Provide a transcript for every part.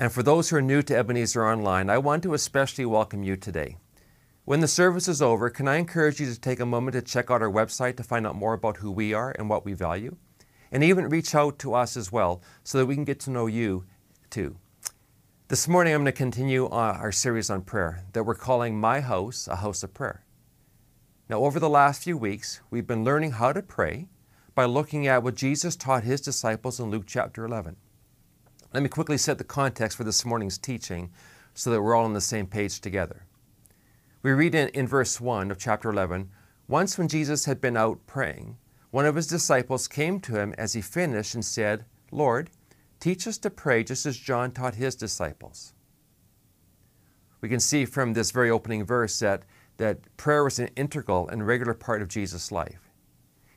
And for those who are new to Ebenezer Online, I want to especially welcome you today. When the service is over, can I encourage you to take a moment to check out our website to find out more about who we are and what we value? And even reach out to us as well so that we can get to know you too. This morning, I'm going to continue uh, our series on prayer that we're calling My House a House of Prayer. Now, over the last few weeks, we've been learning how to pray by looking at what Jesus taught his disciples in Luke chapter 11. Let me quickly set the context for this morning's teaching so that we're all on the same page together. We read in, in verse 1 of chapter 11 Once when Jesus had been out praying, one of his disciples came to him as he finished and said, Lord, teach us to pray just as John taught his disciples. We can see from this very opening verse that, that prayer was an integral and regular part of Jesus' life.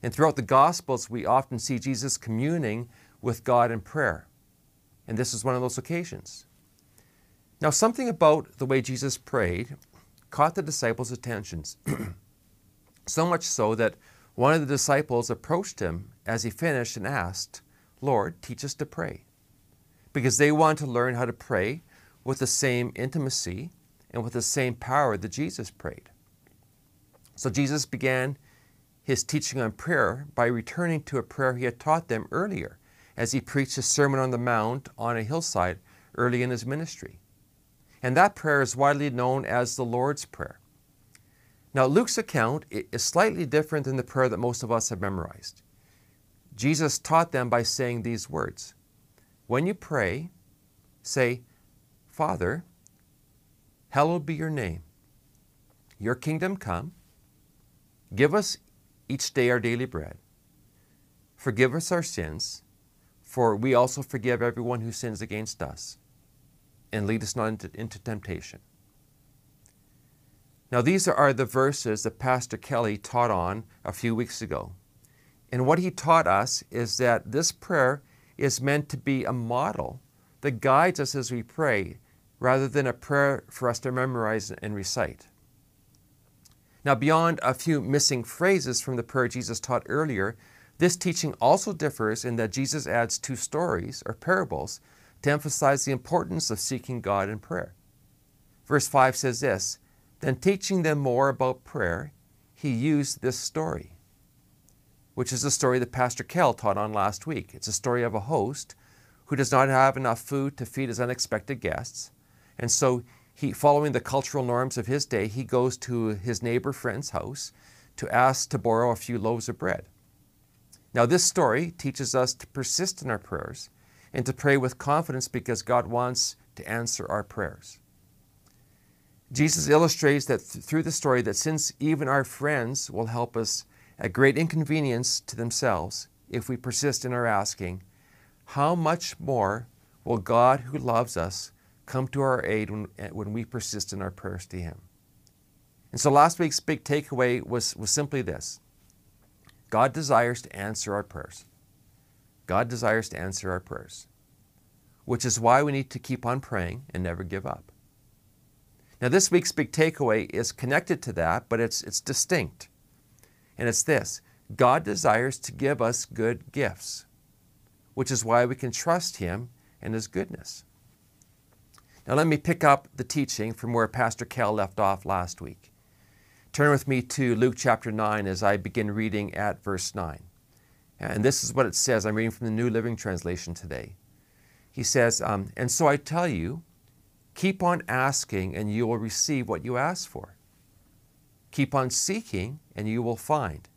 And throughout the Gospels, we often see Jesus communing with God in prayer. And this is one of those occasions. Now, something about the way Jesus prayed caught the disciples' attentions. so much so that one of the disciples approached him as he finished and asked, Lord, teach us to pray. Because they want to learn how to pray with the same intimacy and with the same power that Jesus prayed. So Jesus began his teaching on prayer by returning to a prayer he had taught them earlier as he preached his Sermon on the Mount on a hillside early in his ministry. And that prayer is widely known as the Lord's Prayer. Now, Luke's account is slightly different than the prayer that most of us have memorized. Jesus taught them by saying these words When you pray, say, Father, hallowed be your name. Your kingdom come. Give us each day our daily bread. Forgive us our sins for we also forgive everyone who sins against us. And lead us not into, into temptation. Now, these are the verses that Pastor Kelly taught on a few weeks ago. And what he taught us is that this prayer is meant to be a model that guides us as we pray rather than a prayer for us to memorize and recite. Now, beyond a few missing phrases from the prayer Jesus taught earlier, this teaching also differs in that Jesus adds two stories or parables to emphasize the importance of seeking God in prayer. Verse 5 says this Then teaching them more about prayer, he used this story, which is the story that Pastor Cal taught on last week. It's a story of a host who does not have enough food to feed his unexpected guests. And so, he, following the cultural norms of his day, he goes to his neighbor friend's house to ask to borrow a few loaves of bread. Now, this story teaches us to persist in our prayers and to pray with confidence because God wants to answer our prayers. Jesus illustrates that th- through the story that since even our friends will help us at great inconvenience to themselves if we persist in our asking, how much more will God who loves us come to our aid when, eh, when we persist in our prayers to Him? And so last week's big takeaway was, was simply this God desires to answer our prayers. God desires to answer our prayers, which is why we need to keep on praying and never give up. Now, this week's big takeaway is connected to that, but it's, it's distinct. And it's this God desires to give us good gifts, which is why we can trust Him and His goodness. Now, let me pick up the teaching from where Pastor Cal left off last week. Turn with me to Luke chapter 9 as I begin reading at verse 9. And this is what it says. I'm reading from the New Living Translation today. He says, um, And so I tell you, keep on asking, and you will receive what you ask for. Keep on seeking, and you will find.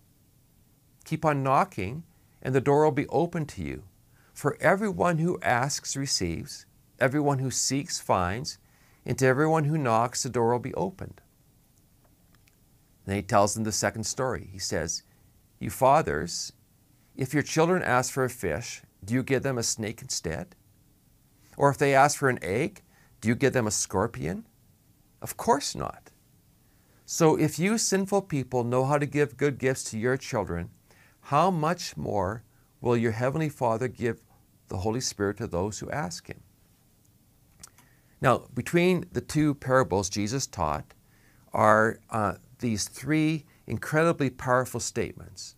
Keep on knocking, and the door will be open to you. For everyone who asks receives, everyone who seeks finds, and to everyone who knocks, the door will be opened. Then he tells them the second story. He says, You fathers, if your children ask for a fish, do you give them a snake instead? Or if they ask for an egg, Do you give them a scorpion? Of course not. So if you sinful people know how to give good gifts to your children, how much more will your Heavenly Father give the Holy Spirit to those who ask Him? Now, between the two parables Jesus taught are uh, these three incredibly powerful statements.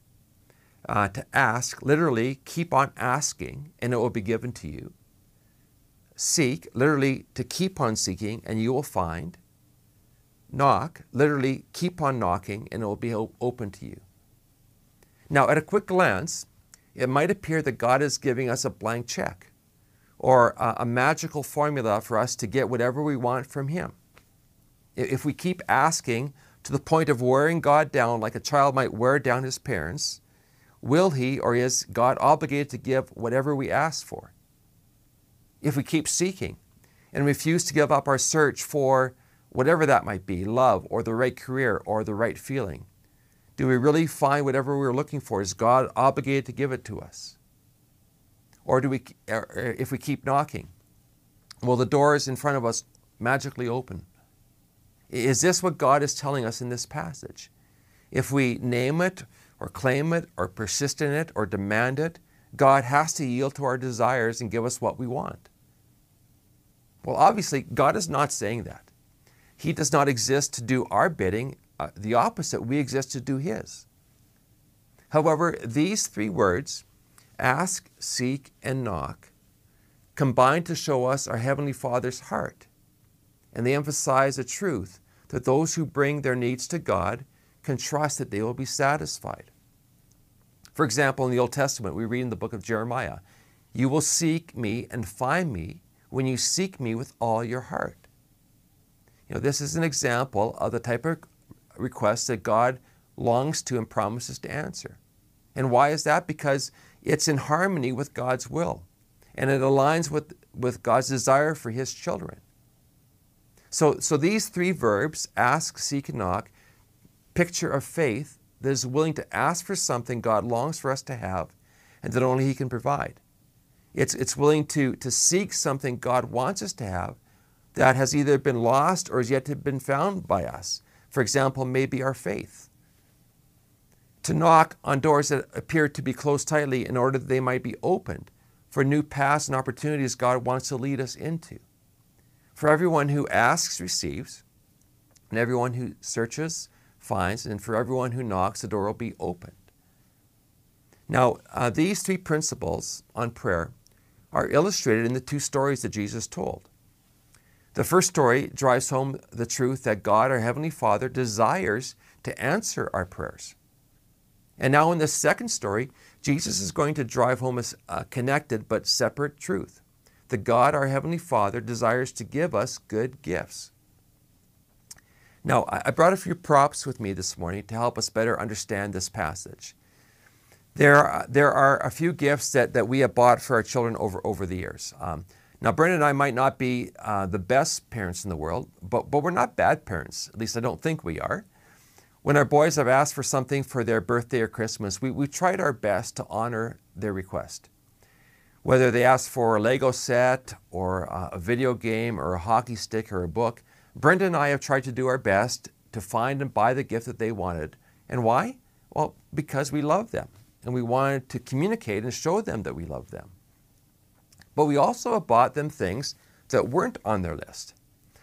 Uh, to ask, literally, keep on asking and it will be given to you. Seek, literally, to keep on seeking and you will find. Knock, literally, keep on knocking and it will be open to you. Now, at a quick glance, it might appear that God is giving us a blank check or a, a magical formula for us to get whatever we want from Him. If we keep asking to the point of wearing God down like a child might wear down his parents, will He or is God obligated to give whatever we ask for? If we keep seeking and refuse to give up our search for whatever that might be love or the right career or the right feeling do we really find whatever we're looking for? Is God obligated to give it to us? Or do we, if we keep knocking, will the doors in front of us magically open? Is this what God is telling us in this passage? If we name it or claim it or persist in it or demand it, God has to yield to our desires and give us what we want. Well, obviously, God is not saying that. He does not exist to do our bidding uh, the opposite, we exist to do His. However, these three words, ask, seek, and knock, combine to show us our Heavenly Father's heart. And they emphasize the truth that those who bring their needs to God can trust that they will be satisfied. For example, in the Old Testament, we read in the book of Jeremiah, You will seek me and find me when you seek me with all your heart. You know, this is an example of the type of request that God longs to and promises to answer. And why is that? Because it's in harmony with God's will and it aligns with, with God's desire for His children. So, so these three verbs ask, seek, and knock picture of faith that is willing to ask for something God longs for us to have and that only He can provide. It's, it's willing to, to seek something God wants us to have that has either been lost or has yet to have been found by us. For example, maybe our faith. To knock on doors that appear to be closed tightly in order that they might be opened for new paths and opportunities God wants to lead us into. For everyone who asks receives, and everyone who searches finds, and for everyone who knocks, the door will be opened. Now, uh, these three principles on prayer are illustrated in the two stories that Jesus told. The first story drives home the truth that God, our Heavenly Father, desires to answer our prayers. And now, in the second story, Jesus is going to drive home a connected but separate truth that God, our Heavenly Father, desires to give us good gifts. Now, I brought a few props with me this morning to help us better understand this passage. There, are, there are a few gifts that, that we have bought for our children over, over the years. Um, now, Brenda and I might not be uh, the best parents in the world, but, but we're not bad parents. At least I don't think we are. When our boys have asked for something for their birthday or Christmas, we, we've tried our best to honor their request. Whether they ask for a Lego set or a video game or a hockey stick or a book, Brenda and I have tried to do our best to find and buy the gift that they wanted. And why? Well, because we love them and we wanted to communicate and show them that we love them. But we also have bought them things that weren't on their list.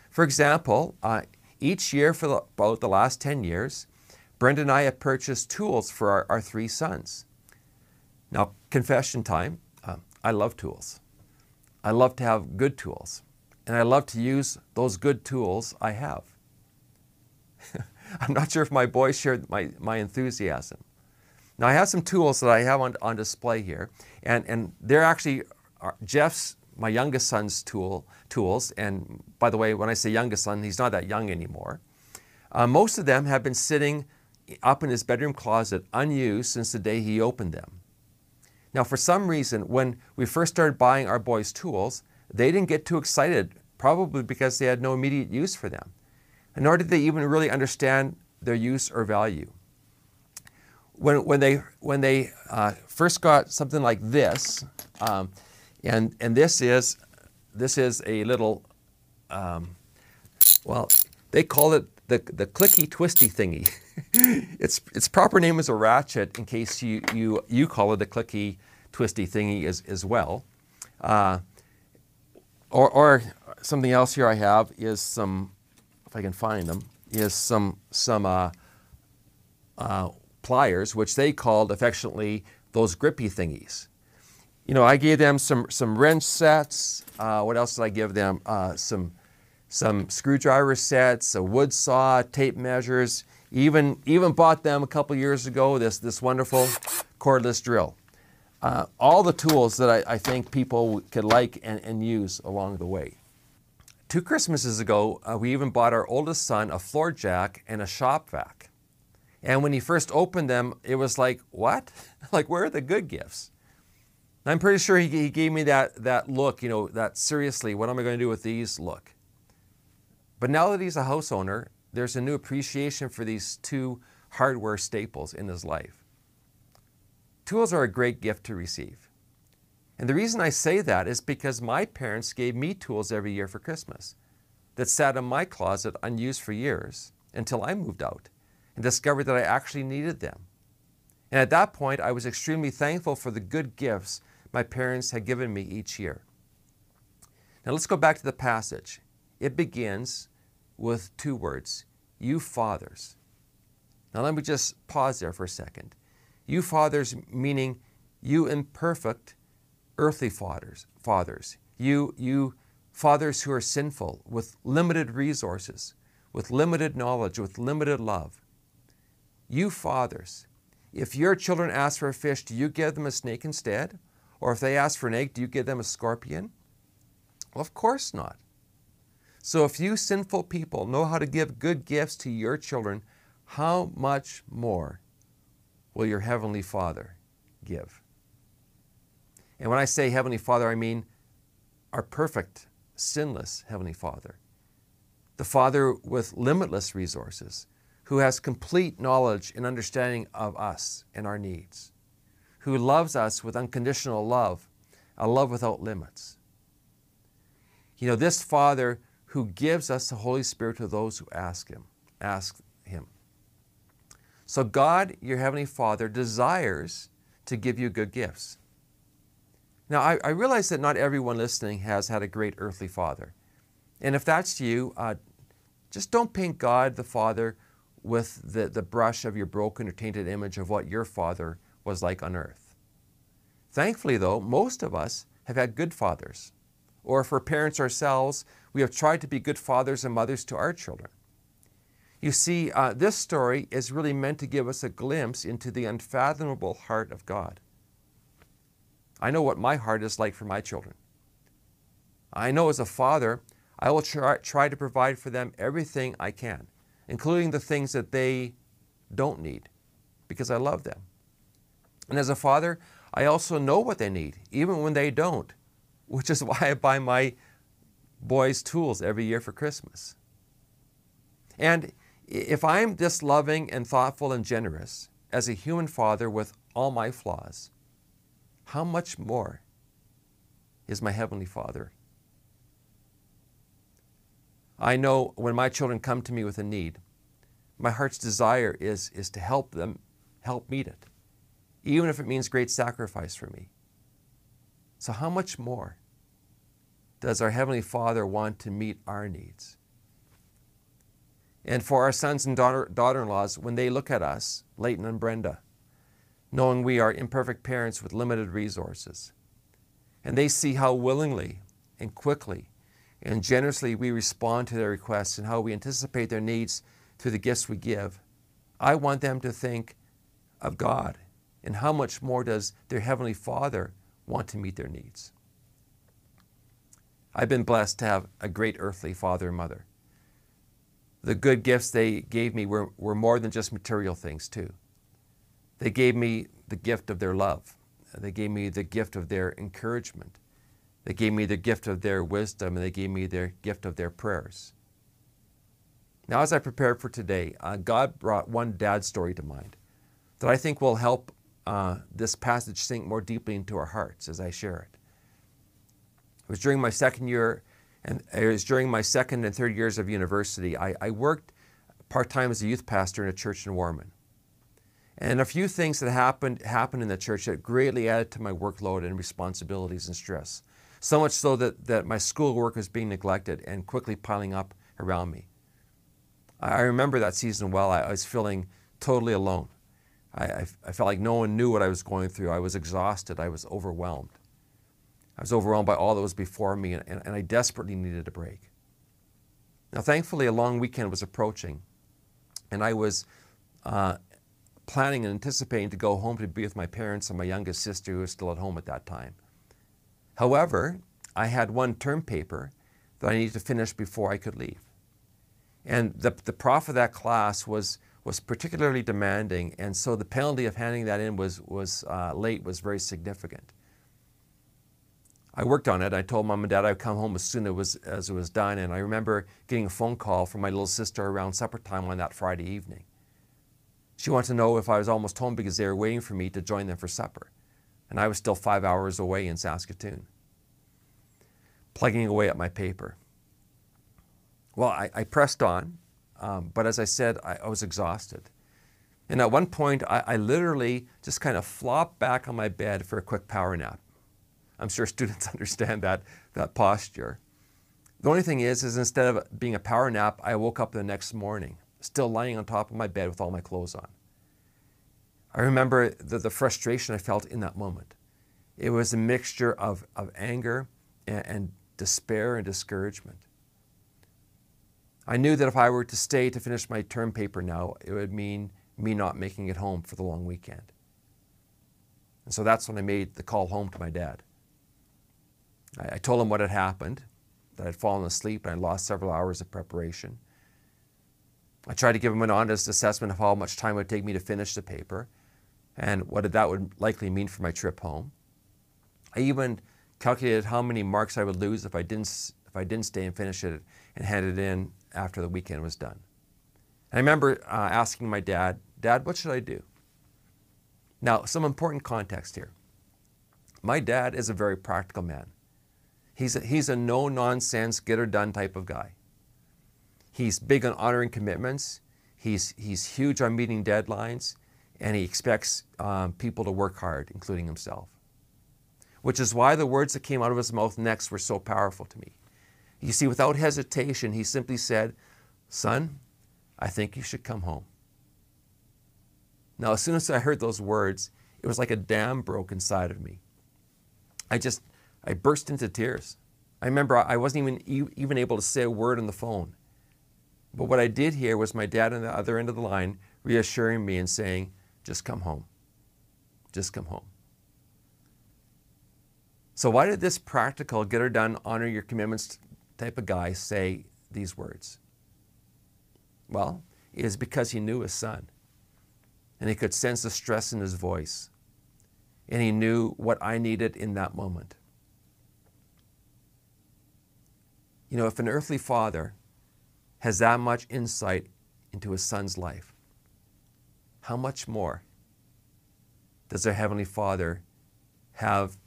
For example, uh, each year for the, about the last 10 years, Brenda and I have purchased tools for our, our three sons. Now, confession time, uh, I love tools. I love to have good tools, and I love to use those good tools I have. I'm not sure if my boys shared my, my enthusiasm. Now, I have some tools that I have on, on display here, and, and they're actually Jeff's, my youngest son's tool, tools, and by the way, when I say youngest son, he's not that young anymore. Uh, most of them have been sitting up in his bedroom closet unused since the day he opened them. Now, for some reason, when we first started buying our boys' tools, they didn't get too excited, probably because they had no immediate use for them, nor did they even really understand their use or value. When, when they, when they uh, first got something like this, um, and, and this, is, this is a little um, well, they call it the, the clicky twisty thingy. its, its proper name is a ratchet in case you, you, you call it a clicky twisty thingy as, as well. Uh, or, or something else here I have is some, if I can find them, is some, some uh, uh, pliers, which they called affectionately those grippy thingies. You know, I gave them some, some wrench sets. Uh, what else did I give them? Uh, some, some screwdriver sets, a wood saw, tape measures. Even, even bought them a couple years ago, this, this wonderful cordless drill. Uh, all the tools that I, I, think people could like and, and, use along the way. Two Christmases ago, uh, we even bought our oldest son a floor jack and a shop vac. And when he first opened them, it was like, what? like, where are the good gifts? I'm pretty sure he, he gave me that, that look, you know, that seriously, what am I going to do with these look? But now that he's a house owner, there's a new appreciation for these two hardware staples in his life. Tools are a great gift to receive. And the reason I say that is because my parents gave me tools every year for Christmas that sat in my closet unused for years until I moved out and discovered that I actually needed them. And at that point, I was extremely thankful for the good gifts my parents had given me each year. Now let's go back to the passage. It begins with two words You fathers. Now let me just pause there for a second. You fathers, meaning you imperfect earthly fathers, fathers. You, you fathers who are sinful with limited resources, with limited knowledge, with limited love. You fathers, if your children ask for a fish, do you give them a snake instead? Or if they ask for an egg, do you give them a scorpion? Well, of course not. So if you sinful people know how to give good gifts to your children, how much more will your Heavenly Father give? And when I say Heavenly Father, I mean our perfect, sinless Heavenly Father. The Father with limitless resources, who has complete knowledge and understanding of us and our needs, who loves us with unconditional love, a love without limits. You know, this Father who gives us the Holy Spirit to those who ask Him, ask Him. So God, your Heavenly Father, desires to give you good gifts. Now, I, I realize that not everyone listening has had a great earthly father. And if that's you, uh, just don't paint God the Father with the, the brush of your broken or tainted image of what your father was like on earth. Thankfully, though, most of us have had good fathers. Or if we're parents ourselves, we have tried to be good fathers and mothers to our children. You see, uh, this story is really meant to give us a glimpse into the unfathomable heart of God. I know what my heart is like for my children. I know as a father, I will try, try to provide for them everything I can including the things that they don't need, because I love them. And as a father, I also know what they need, even when they don't, which is why I buy my boys tools every year for Christmas. And if I'm this loving and thoughtful and generous as a human father with all my flaws, how much more is my Heavenly Father I know when my children come to me with a need, my heart's desire is, is to help them help meet it, even if it means great sacrifice for me. So, how much more does our Heavenly Father want to meet our needs? And for our sons and daughter, in laws, when they look at us, Leighton and Brenda, knowing we are imperfect parents with limited resources, and they see how willingly and quickly and generously we respond to their requests and how we anticipate their needs through the gifts we give. I want them to think of God and how much more does their Heavenly Father want to meet their needs. I've been blessed to have a great earthly father and mother. The good gifts they gave me were, were more than just material things, too. They gave me the gift of their love. They gave me the gift of their encouragement. They gave me the gift of their wisdom and they gave me their gift of their prayers. Now, as I prepared for today, uh, God brought one dad story to mind that I think will help uh, this passage sink more deeply into our hearts as I share it. It was during my second year And it was during my second and third years of university, I, I worked part time as a youth pastor in a church in Warman. And a few things that happened happened in the church that greatly added to my workload and responsibilities and stress. So much so that, that my schoolwork was being neglected and quickly piling up around me. I remember that season well. I, I was feeling totally alone. I, I, I, felt like no one knew what I was going through. I was exhausted. I was overwhelmed. I was overwhelmed by all that was before me, and, and I desperately needed a break. Now, thankfully, a long weekend was approaching, and I was uh, planning and anticipating to go home to be with my parents and my youngest sister, who was still at home at that time. However, I had one term paper that I needed to finish before I could leave. And the, the prof of that class was, was particularly demanding, and so the penalty of handing that in was, was uh, late was very significant. I worked on it. I told mom and dad I'd come home as soon as it was, as it was done, and I remember getting a phone call from my little sister around supper time on that Friday evening. She wanted to know if I was almost home because they were waiting for me to join them for supper. And I was still five hours away in Saskatoon, plugging away at my paper. Well, I, I pressed on, um, but as I said, I, I, was exhausted. And at one point, I, I literally just kind of flopped back on my bed for a quick power nap. I'm sure students understand that, that posture. The only thing is, is instead of being a power nap, I woke up the next morning, still lying on top of my bed with all my clothes on. I remember the, the frustration I felt in that moment. It was a mixture of, of anger and, and despair and discouragement. I knew that if I were to stay to finish my term paper now, it would mean me not making it home for the long weekend. And so that's when I made the call home to my dad. I, I told him what had happened, that I'd fallen asleep and I lost several hours of preparation. I tried to give him an honest assessment of how much time it would take me to finish the paper and what that would likely mean for my trip home. I even calculated how many marks I would lose if I didn't, if I didn't stay and finish it and hand it in after the weekend was done. And I remember uh, asking my dad, Dad, what should I do? Now, some important context here. My dad is a very practical man. He's a, he's a no nonsense, get her done type of guy. He's big on honoring commitments. He's, he's huge on meeting deadlines, and he expects um, people to work hard, including himself. Which is why the words that came out of his mouth next were so powerful to me. You see, without hesitation, he simply said, Son, I think you should come home. Now, as soon as I heard those words, it was like a dam broke inside of me. I just, I burst into tears. I remember I wasn't even, even able to say a word on the phone. But what I did hear was my dad on the other end of the line reassuring me and saying, just come home. Just come home. So, why did this practical, get her done, honor your commitments type of guy say these words? Well, it is because he knew his son. And he could sense the stress in his voice. And he knew what I needed in that moment. You know, if an earthly father has that much insight into his son's life, how much more does our Heavenly Father have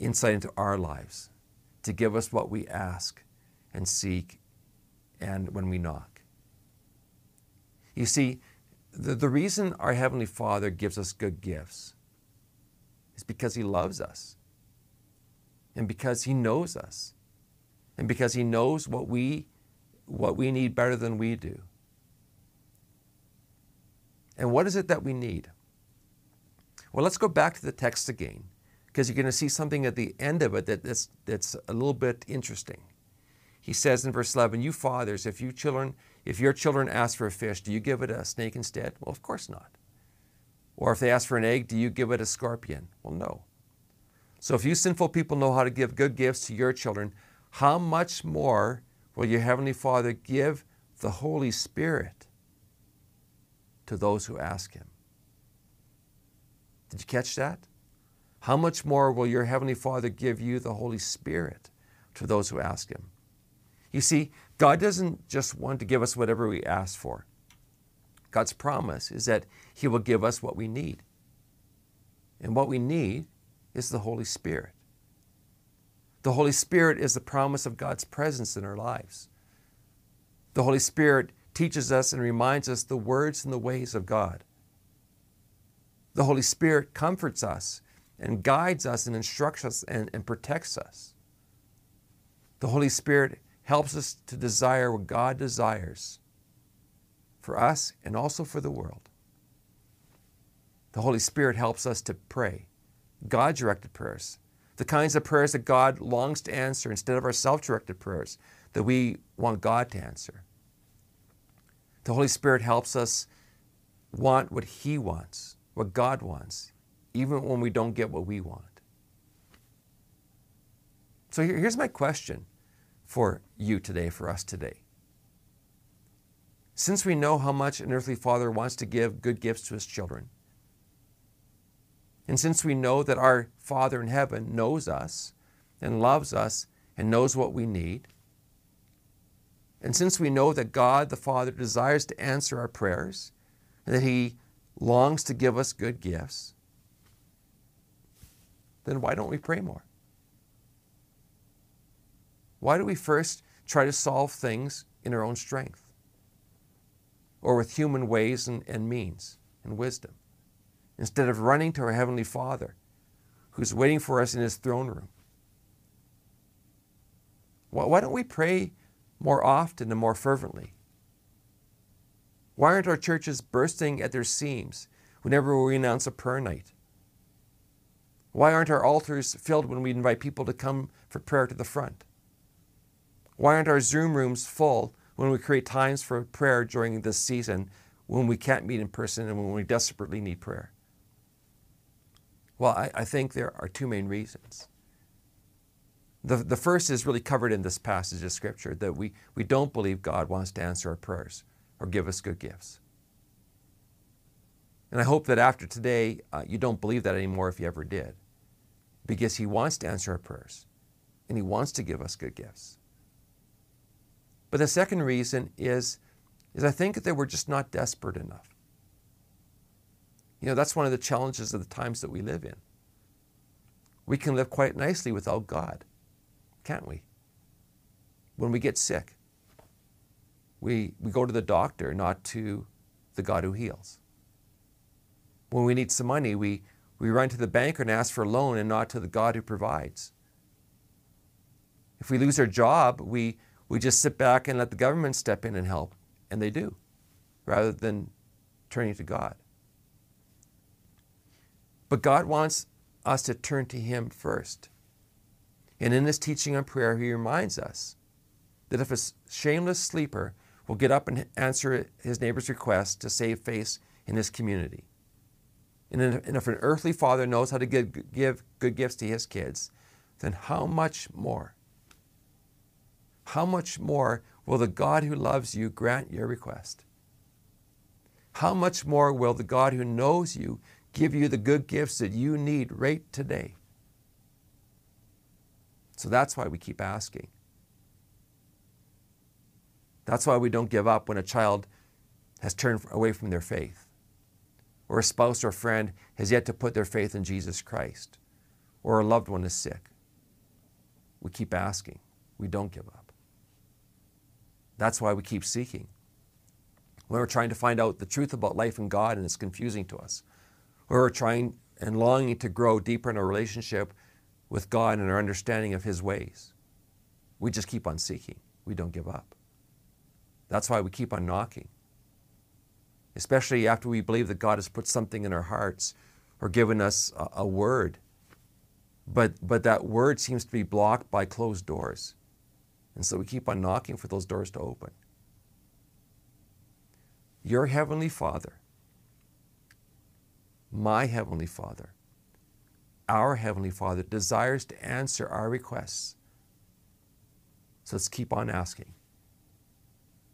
insight into our lives to give us what we ask and seek and when we knock. You see, the, the reason our Heavenly Father gives us good gifts is because He loves us and because He knows us and because He knows what we, what we need better than we do. And what is it that we need? Well, let's go back to the text again because you're going to see something at the end of it that, that's, that's a little bit interesting. He says in verse 11, You fathers, if you children, if your children ask for a fish, do you give it a snake instead? Well, of course not. Or if they ask for an egg, do you give it a scorpion? Well, no. So if you sinful people know how to give good gifts to your children, how much more will your heavenly Father give the Holy Spirit to those who ask him? Did you catch that? How much more will your heavenly Father give you the Holy Spirit to those who ask him? You see, God doesn't just want to give us whatever we ask for. God's promise is that He will give us what we need. And what we need is the Holy Spirit. The Holy Spirit is the promise of God's presence in our lives. The Holy Spirit teaches us and reminds us the words and the ways of God. The Holy Spirit comforts us and guides us and instructs us and, and protects us. The Holy Spirit helps us to desire what God desires for us and also for the world. The Holy Spirit helps us to pray God directed prayers, the kinds of prayers that God longs to answer instead of our self directed prayers that we want God to answer. The Holy Spirit helps us want what He wants, what God wants, even when we don't get what we want. So here's my question for you today, for us today. Since we know how much an earthly father wants to give good gifts to his children, and since we know that our Father in heaven knows us and loves us and knows what we need, and since we know that God the Father desires to answer our prayers and that He longs to give us good gifts, then why don't we pray more? Why do we first try to solve things in our own strength or with human ways and, and means and wisdom? Instead of running to our Heavenly Father who's waiting for us in His throne room. Why don't we pray more often and more fervently? Why aren't our churches bursting at their seams whenever we announce a prayer night? Why aren't our altars filled when we invite people to come for prayer to the front? Why aren't our Zoom rooms full when we create times for prayer during this season when we can't meet in person and when we desperately need prayer? Well, I, I think there are two main reasons. The, the first is really covered in this passage of Scripture that we, we don't believe God wants to answer our prayers or give us good gifts. And I hope that after today, uh, you don't believe that anymore if you ever did, because He wants to answer our prayers and He wants to give us good gifts. But the second reason is, is I think that we're just not desperate enough. You know, that's one of the challenges of the times that we live in. We can live quite nicely without God, can't we? When we get sick, we, we go to the doctor, not to the God who heals. When we need some money, we, we run to the banker and ask for a loan and not to the God who provides. If we lose our job, we, we just sit back and let the government step in and help, and they do, rather than turning to God. But God wants us to turn to Him first. And in this teaching on prayer, He reminds us that if a shameless sleeper will get up and answer his neighbor's request to save face in his community, and if an earthly father knows how to give, give good gifts to his kids, then how much more? How much more will the God who loves you grant your request? How much more will the God who knows you give you the good gifts that you need right today. So that's why we keep asking. That's why we don't give up when a child has turned away from their faith, or a spouse or friend has yet to put their faith in Jesus Christ, or a loved one is sick. We keep asking. We don't give up. That's why we keep seeking. When we're trying to find out the truth about life and God and it's confusing to us, we're trying and longing to grow deeper in a relationship with God and our understanding of His ways. We just keep on seeking. We don't give up. That's why we keep on knocking. Especially after we believe that God has put something in our hearts or given us a, a word. But, but that word seems to be blocked by closed doors. And so we keep on knocking for those doors to open. Your Heavenly Father my Heavenly Father, our Heavenly Father, desires to answer our requests. So let's keep on asking.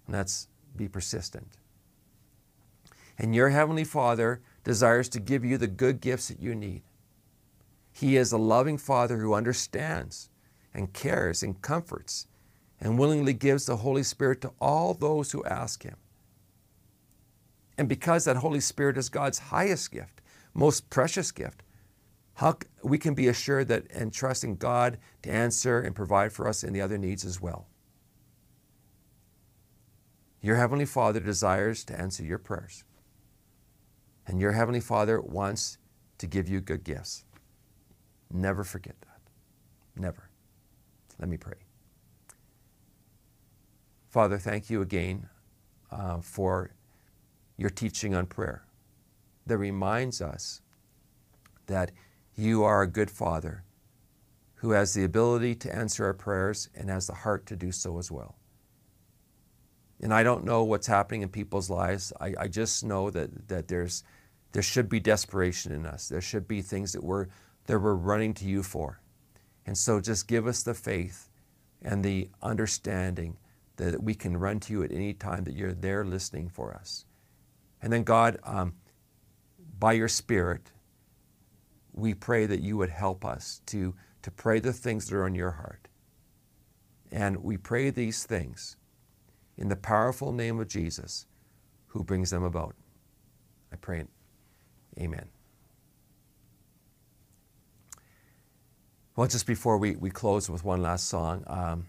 And let's be persistent. And your Heavenly Father desires to give you the good gifts that you need. He is a loving Father who understands and cares and comforts and willingly gives the Holy Spirit to all those who ask Him. And because that Holy Spirit is God's highest gift, most precious gift, how we can be assured that and trusting God to answer and provide for us in the other needs as well. Your Heavenly Father desires to answer your prayers. And your Heavenly Father wants to give you good gifts. Never forget that. Never. Let me pray. Father, thank you again uh, for your teaching on prayer that reminds us that you are a good Father who has the ability to answer our prayers and has the heart to do so as well. And I don't know what's happening in people's lives. I, I just know that, that there's, there should be desperation in us. There should be things that we're, that we're running to you for. And so just give us the faith and the understanding that we can run to you at any time, that you're there listening for us. And then, God, um, by your Spirit, we pray that you would help us to, to pray the things that are on your heart. And we pray these things in the powerful name of Jesus who brings them about. I pray. Amen. Well, just before we, we close with one last song, um,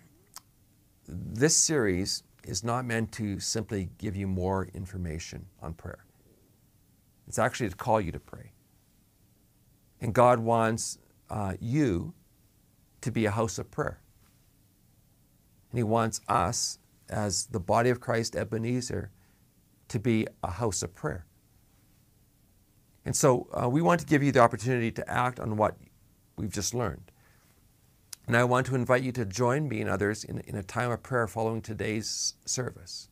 this series is not meant to simply give you more information on prayer. It's actually to call you to pray. And God wants uh, you to be a house of prayer. And He wants us, as the body of Christ, Ebenezer, to be a house of prayer. And so uh, we want to give you the opportunity to act on what we've just learned. And I want to invite you to join me and others in, in a time of prayer following today's service.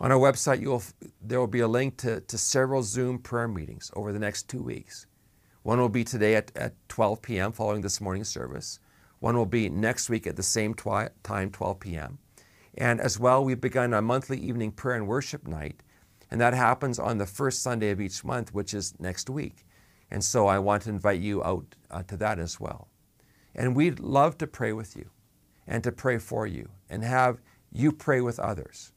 On our website, you'll, there will be a link to, to several Zoom prayer meetings over the next two weeks. One will be today at, at 12 p.m. following this morning's service. One will be next week at the same twi- time, 12 p.m. And as well, we've begun a monthly evening prayer and worship night, and that happens on the first Sunday of each month, which is next week. And so I want to invite you out uh, to that as well. And we'd love to pray with you and to pray for you and have you pray with others.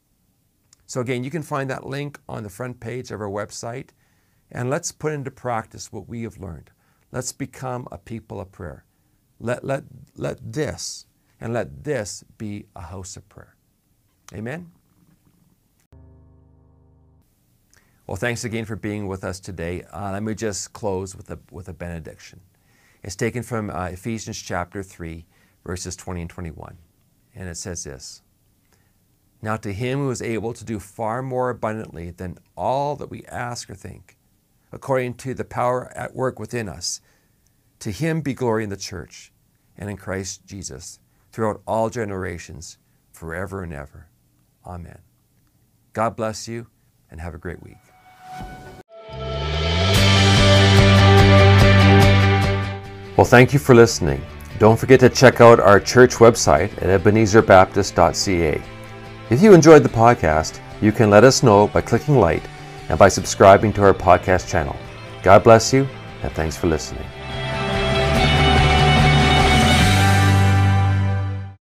So, again, you can find that link on the front page of our website. And let's put into practice what we have learned. Let's become a people of prayer. Let, let, let this and let this be a house of prayer. Amen? Well, thanks again for being with us today. Uh, let me just close with a, with a benediction. It's taken from uh, Ephesians chapter 3, verses 20 and 21. And it says this Now to him who is able to do far more abundantly than all that we ask or think, according to the power at work within us, to him be glory in the church and in Christ Jesus throughout all generations, forever and ever. Amen. God bless you and have a great week. Well, thank you for listening. Don't forget to check out our church website at ebenezerbaptist.ca. If you enjoyed the podcast, you can let us know by clicking like and by subscribing to our podcast channel. God bless you, and thanks for listening.